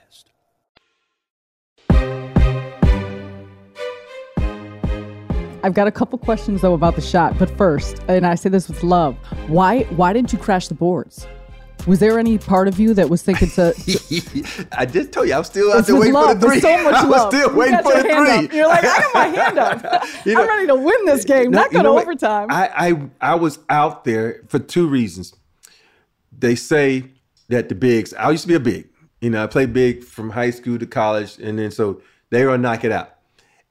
I've got a couple questions though about the shot, but first, and I say this with love, why why didn't you crash the boards? Was there any part of you that was thinking to? I just told you I was still out there waiting love. for the three. There's so much I was love. still waiting for the three. You're like, I got my hand up. You know- I'm ready to win this game, No, not you go to overtime. I, I I was out there for two reasons. They say that the bigs. I used to be a big. You know, I played big from high school to college, and then so they were knock it out.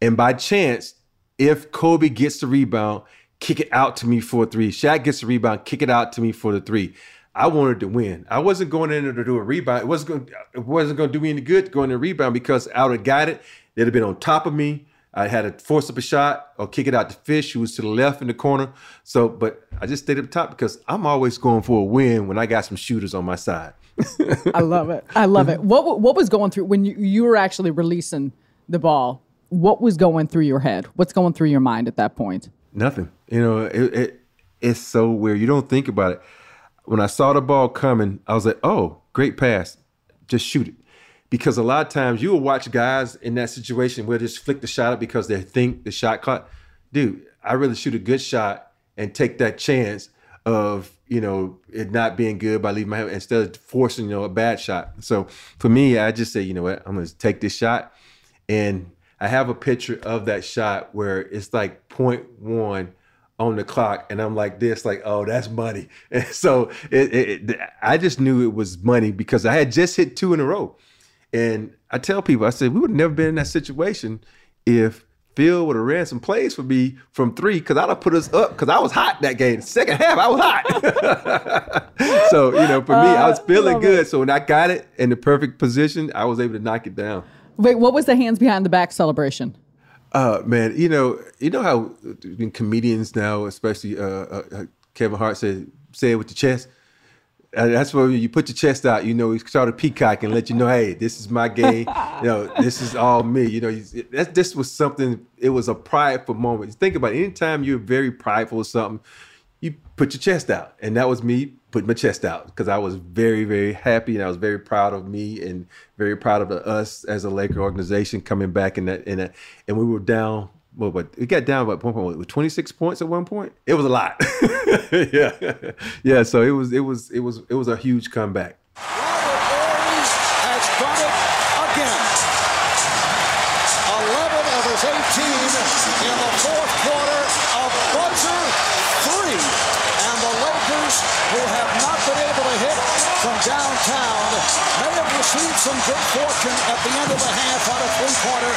And by chance, if Kobe gets the rebound, kick it out to me for a three. Shaq gets the rebound, kick it out to me for the three. I wanted to win. I wasn't going in there to do a rebound. It wasn't going. It wasn't going to do me any good going to rebound because I would have got it. They'd have been on top of me. I had to force up a shot or kick it out to Fish, who was to the left in the corner. So, but I just stayed up top because I'm always going for a win when I got some shooters on my side. I love it. I love it. What what was going through when you you were actually releasing the ball? What was going through your head? What's going through your mind at that point? Nothing. You know, it, it it's so weird. You don't think about it. When I saw the ball coming, I was like, "Oh, great pass! Just shoot it." Because a lot of times you will watch guys in that situation where they just flick the shot up because they think the shot caught. Dude, I really shoot a good shot and take that chance of you know it not being good by leaving my hand instead of forcing you know a bad shot. So for me, I just say, you know what, I'm gonna take this shot, and I have a picture of that shot where it's like point one on the clock, and I'm like this, like oh that's money. And so it, it, it- I just knew it was money because I had just hit two in a row, and I tell people, I said we would have never been in that situation if. Phil would have ran some plays for me from three because I'd have put us up because I was hot that game. Second half, I was hot. so, you know, for me, I was Uh, feeling good. So when I got it in the perfect position, I was able to knock it down. Wait, what was the hands behind the back celebration? Uh, man, you know, you know how comedians now, especially uh, uh, uh, Kevin Hart said, say it with the chest. Uh, that's where you put your chest out. You know, you start to peacock and let you know, hey, this is my game. you know, this is all me. You know, that this was something. It was a prideful moment. Think about it. Anytime you're very prideful of something, put your chest out, and that was me putting my chest out because I was very, very happy and I was very proud of me and very proud of us as a Laker organization coming back in that in. And we were down. Well, but we got down by point with 26 points at one point. It was a lot. yeah, yeah. So it was, it was, it was, it was a huge comeback. May have received some good fortune at the end of the half on a three-pointer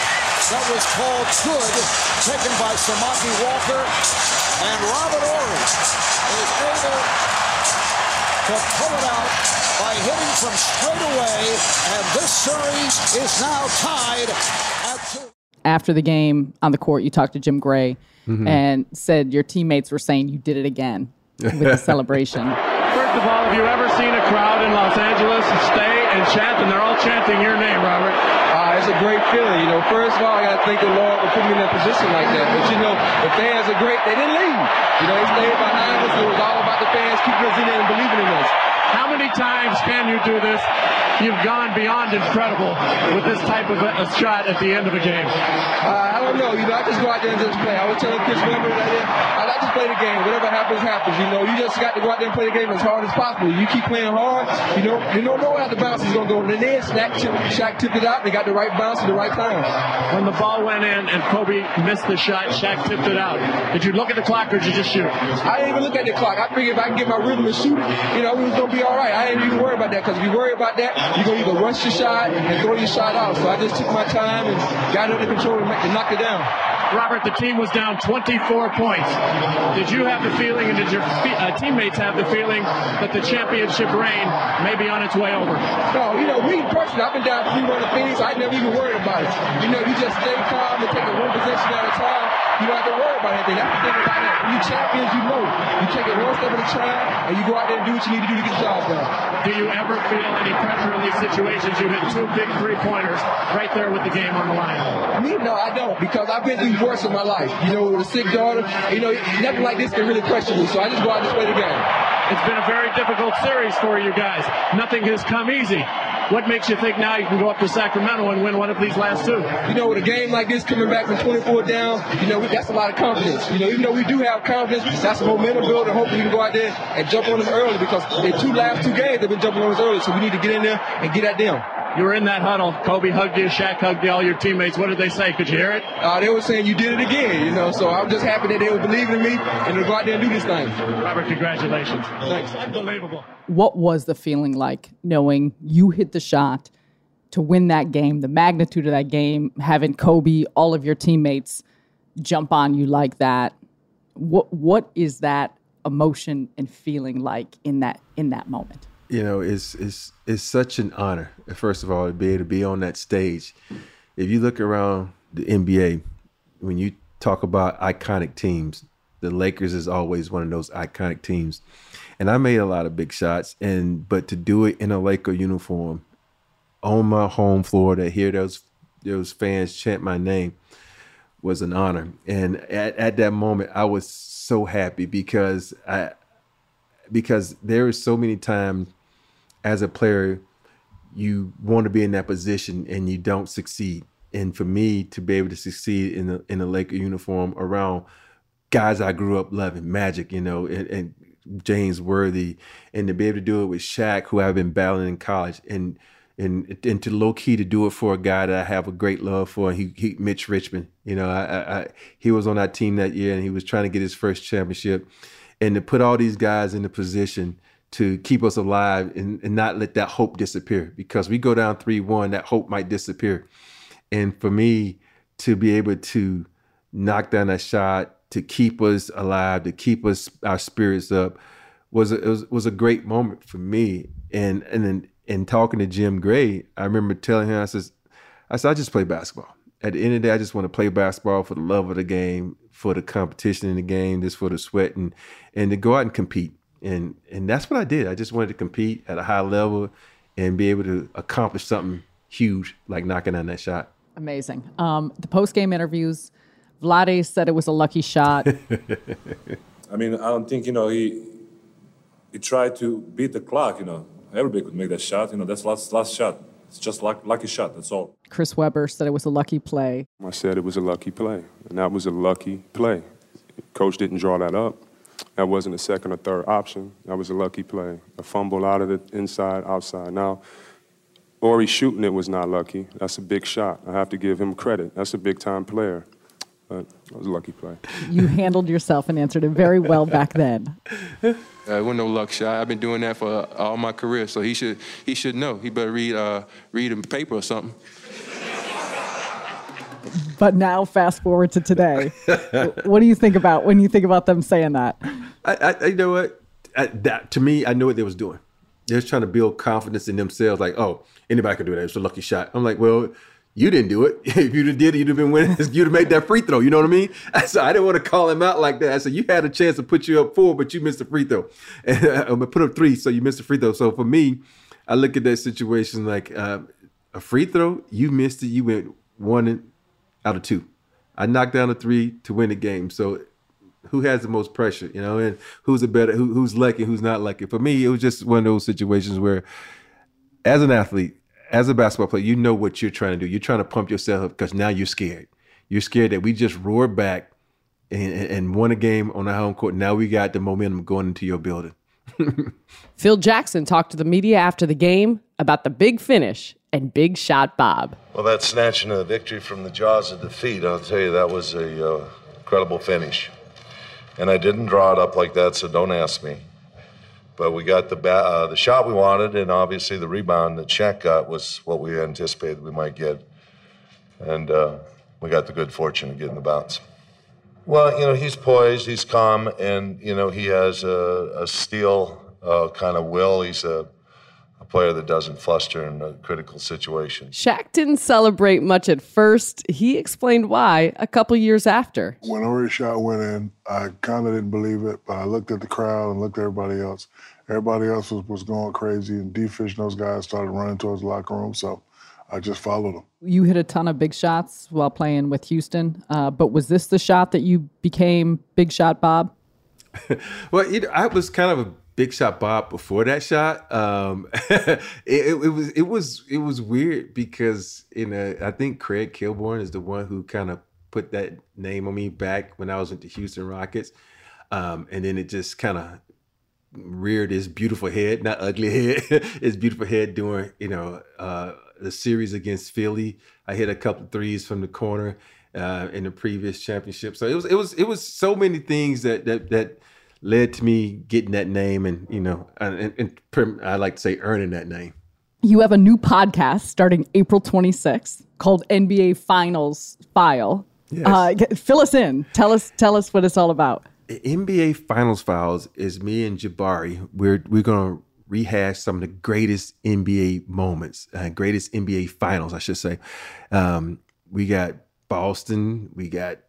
that was called good, taken by Samaki Walker. And Robert Horry is able to pull it out by hitting from straight away, and this series is now tied at two. After the game on the court, you talked to Jim Gray Mhm. and said your teammates were saying you did it again with the celebration. First of all, have you ever seen a crowd in Los Angeles stay and chant, and they're all chanting your name, Robert? Uh, it's a great feeling. You know, first of all, I got to thank the Lord for putting me in a position like that. But, you know, the fans are great. They didn't leave. You know, they stayed behind us. It was all about the fans keeping us in there and believing in us. How many times can you do this? You've gone beyond incredible with this type of a, a shot at the end of a game. Uh, I don't know. You know, I just go out there and just play. I was telling Chris Webber that I like to play the game. Whatever happens, happens. You know, you just got to go out there and play the game as hard as possible. You keep playing hard. You know, you don't know how the bounce is going to go. And then Shaq, Shaq tipped it out. They got the right bounce at the right time. When the ball went in and Kobe missed the shot, Shaq tipped it out. Did you look at the clock or did you just shoot? I didn't even look at the clock. I figured if I can get my rhythm and shoot it, you know, it was gonna be all right. I didn't even worry about that because if you worry about that, you're gonna either rush your shot and throw your shot out. So I just took my time and got it under control and, and knocked it down. Robert, the team was down 24 points. Did you have the feeling, and did your uh, teammates have the feeling that the championship reign may be on its way over? No, you know, me personally, I've been down 3 1 to Phoenix. I never even worried about it. You know, you just stay calm and take it one possession at a time. You don't have to worry about anything. That's the thing about it. When you champions, you know. You take it one step at a time, and you go out there and do what you need to do to get the job. Do you ever feel any pressure in these situations? You hit two big three pointers right there with the game on the line. Me, no, I don't, because I've been through worse in my life. You know, with a sick daughter, you know, nothing like this can really question me. So I just go out and play the game. It's been a very difficult series for you guys. Nothing has come easy. What makes you think now you can go up to Sacramento and win one of these last two? You know, with a game like this coming back from 24 down, you know, that's a lot of confidence. You know, even though we do have confidence, that's a momentum builder. Hopefully we can go out there and jump on them early because in two last two games they've been jumping on us early, so we need to get in there and get at them. You were in that huddle. Kobe hugged you, Shaq hugged you, all your teammates. What did they say? Could you hear it? Uh, they were saying you did it again, you know, so I'm just happy that they were believing in me and to go out there and do this thing. Robert, congratulations. Thanks. Unbelievable. What was the feeling like knowing you hit the shot to win that game, the magnitude of that game, having Kobe, all of your teammates jump on you like that? What what is that emotion and feeling like in that in that moment? You know, it's it's it's such an honor. First of all, to be able to be on that stage. If you look around the NBA, when you talk about iconic teams, the Lakers is always one of those iconic teams. And I made a lot of big shots, and but to do it in a Laker uniform, on my home floor, to hear those those fans chant my name, was an honor. And at, at that moment, I was so happy because I because there is so many times as a player, you want to be in that position and you don't succeed. And for me to be able to succeed in the in a Laker uniform around guys I grew up loving, Magic, you know, and, and James Worthy, and to be able to do it with Shaq, who I've been battling in college, and and and to low key to do it for a guy that I have a great love for. He, he Mitch Richmond, you know, I, I, I he was on that team that year, and he was trying to get his first championship, and to put all these guys in the position to keep us alive and, and not let that hope disappear. Because we go down 3-1 that hope might disappear. And for me to be able to knock down that shot to keep us alive to keep us our spirits up was a, was, was a great moment for me. And and then in talking to Jim Gray I remember telling him I says I said I just play basketball. At the end of the day I just want to play basketball for the love of the game for the competition in the game just for the sweat and and to go out and compete and and that's what I did. I just wanted to compete at a high level and be able to accomplish something huge like knocking down that shot. Amazing. Um, the post game interviews, Vlade said it was a lucky shot. I mean, I don't think you know he he tried to beat the clock. You know, everybody could make that shot. You know, that's last last shot. It's just luck, lucky shot. That's all. Chris Webber said it was a lucky play. I said it was a lucky play, and that was a lucky play. Coach didn't draw that up. That wasn't a second or third option. That was a lucky play. A fumble out of the inside, outside. Now, Horry shooting it was not lucky. That's a big shot. I have to give him credit. That's a big time player. But it was a lucky play. You handled yourself and answered it very well back then. Uh, it wasn't no luck shot. I've been doing that for all my career, so he should he should know. He better read uh, read a paper or something. But now, fast forward to today. what do you think about when you think about them saying that? I, I you know what? I, that to me, I knew what they was doing. They're trying to build confidence in themselves. Like, oh, anybody could do that. It's a lucky shot. I'm like, well, you didn't do it. if you did it, you'd have been winning. You'd have made that free throw. You know what I mean? So I didn't want to call him out like that. I said you had a chance to put you up four, but you missed the free throw, and uh, put up three, so you missed the free throw. So for me, I look at that situation like uh, a free throw. You missed it. You went one out of two. I knocked down a three to win the game. So who has the most pressure, you know, and who's a better, who, who's lucky, who's not lucky. For me, it was just one of those situations where, as an athlete, as a basketball player, you know what you're trying to do. You're trying to pump yourself up because now you're scared. You're scared that we just roared back and, and won a game on our home court. Now we got the momentum going into your building. Phil Jackson talked to the media after the game about the big finish and big shot Bob. Well, that snatching of victory from the jaws of defeat, I'll tell you, that was a uh, incredible finish. And I didn't draw it up like that, so don't ask me. But we got the ba- uh, the shot we wanted, and obviously the rebound that Shaq got was what we anticipated we might get. And uh, we got the good fortune of getting the bounce. Well, you know, he's poised, he's calm, and, you know, he has a, a steel uh, kind of will. He's a, player that doesn't fluster in a critical situation. Shaq didn't celebrate much at first. He explained why a couple years after. When Horry shot went in, I kind of didn't believe it, but I looked at the crowd and looked at everybody else. Everybody else was, was going crazy, and D-Fish and those guys started running towards the locker room, so I just followed them. You hit a ton of big shots while playing with Houston, uh, but was this the shot that you became Big Shot Bob? well, you know, I was kind of a big shot Bob before that shot. Um, it, it, was it was it was weird because you know I think Craig Kilborn is the one who kind of put that name on me back when I was with the Houston Rockets, um, and then it just kind of reared his beautiful head, not ugly head, his beautiful head during you know uh, the series against Philly. I hit a couple threes from the corner uh, in the previous championship. So it was it was it was so many things that that that led to me getting that name and you know and, and I like to say earning that name. You have a new podcast starting April 26th called NBA Finals File. Yes. Uh, fill us in. Tell us tell us what it's all about. NBA Finals Files is me and Jabari. We're we're gonna rehash some of the greatest NBA moments, uh, greatest NBA finals, I should say. Um, we got Boston, we got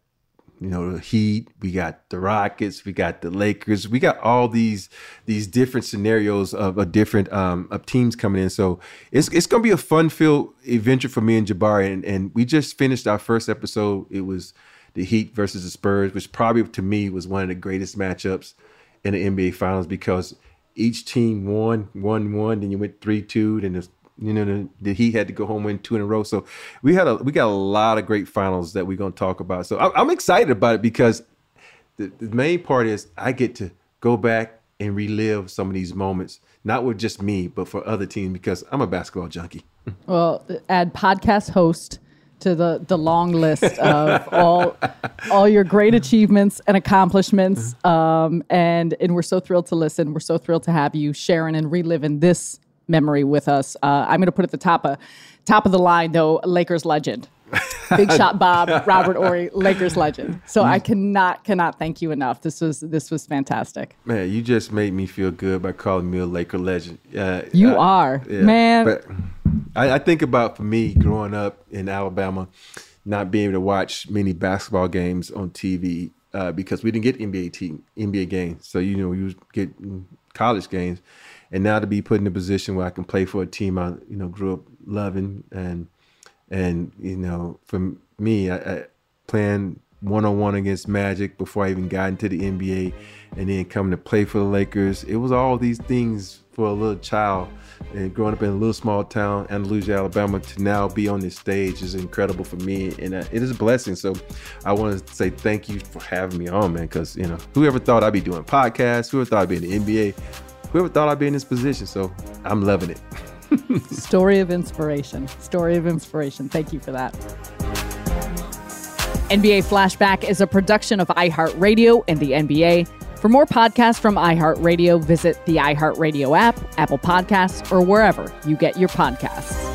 you know the Heat, we got the Rockets, we got the Lakers, we got all these these different scenarios of a different um, of teams coming in. So it's it's gonna be a fun filled adventure for me and Jabari, and, and we just finished our first episode. It was the Heat versus the Spurs, which probably to me was one of the greatest matchups in the NBA Finals because each team won one one, then you went three two, then the you know the, the Heat had to go home win two in a row. So we had a we got a lot of great finals that we're gonna talk about. So I, am excited about it because the, the main part is I get to go back and relive some of these moments, not with just me, but for other teams because I'm a basketball junkie. Well, add podcast host to the the long list of all all your great achievements and accomplishments. Um, and and we're so thrilled to listen. We're so thrilled to have you sharing and reliving this memory with us. Uh, I'm going to put at the top of top of the line though, Lakers legend. Big shot Bob, Robert Horry, Lakers legend. So I cannot cannot thank you enough. This was this was fantastic. Man, you just made me feel good by calling me a Laker legend. Uh, you uh, are, yeah, man. But I, I think about for me growing up in Alabama, not being able to watch many basketball games on TV uh, because we didn't get NBA team NBA games. So you know you get college games, and now to be put in a position where I can play for a team I you know grew up loving and and you know for me I, I playing one on one against Magic before I even got into the NBA, and then coming to play for the Lakers. It was all these things for a little child and growing up in a little small town, Andalusia, Alabama, to now be on this stage is incredible for me, and uh, it is a blessing. So, I want to say thank you for having me on, man. Because you know, whoever thought I'd be doing podcasts, whoever thought I'd be in the NBA, whoever thought I'd be in this position. So, I'm loving it. Story of inspiration. Story of inspiration. Thank you for that. NBA Flashback is a production of iHeartRadio and the NBA. For more podcasts from iHeartRadio, visit the iHeartRadio app, Apple Podcasts, or wherever you get your podcasts.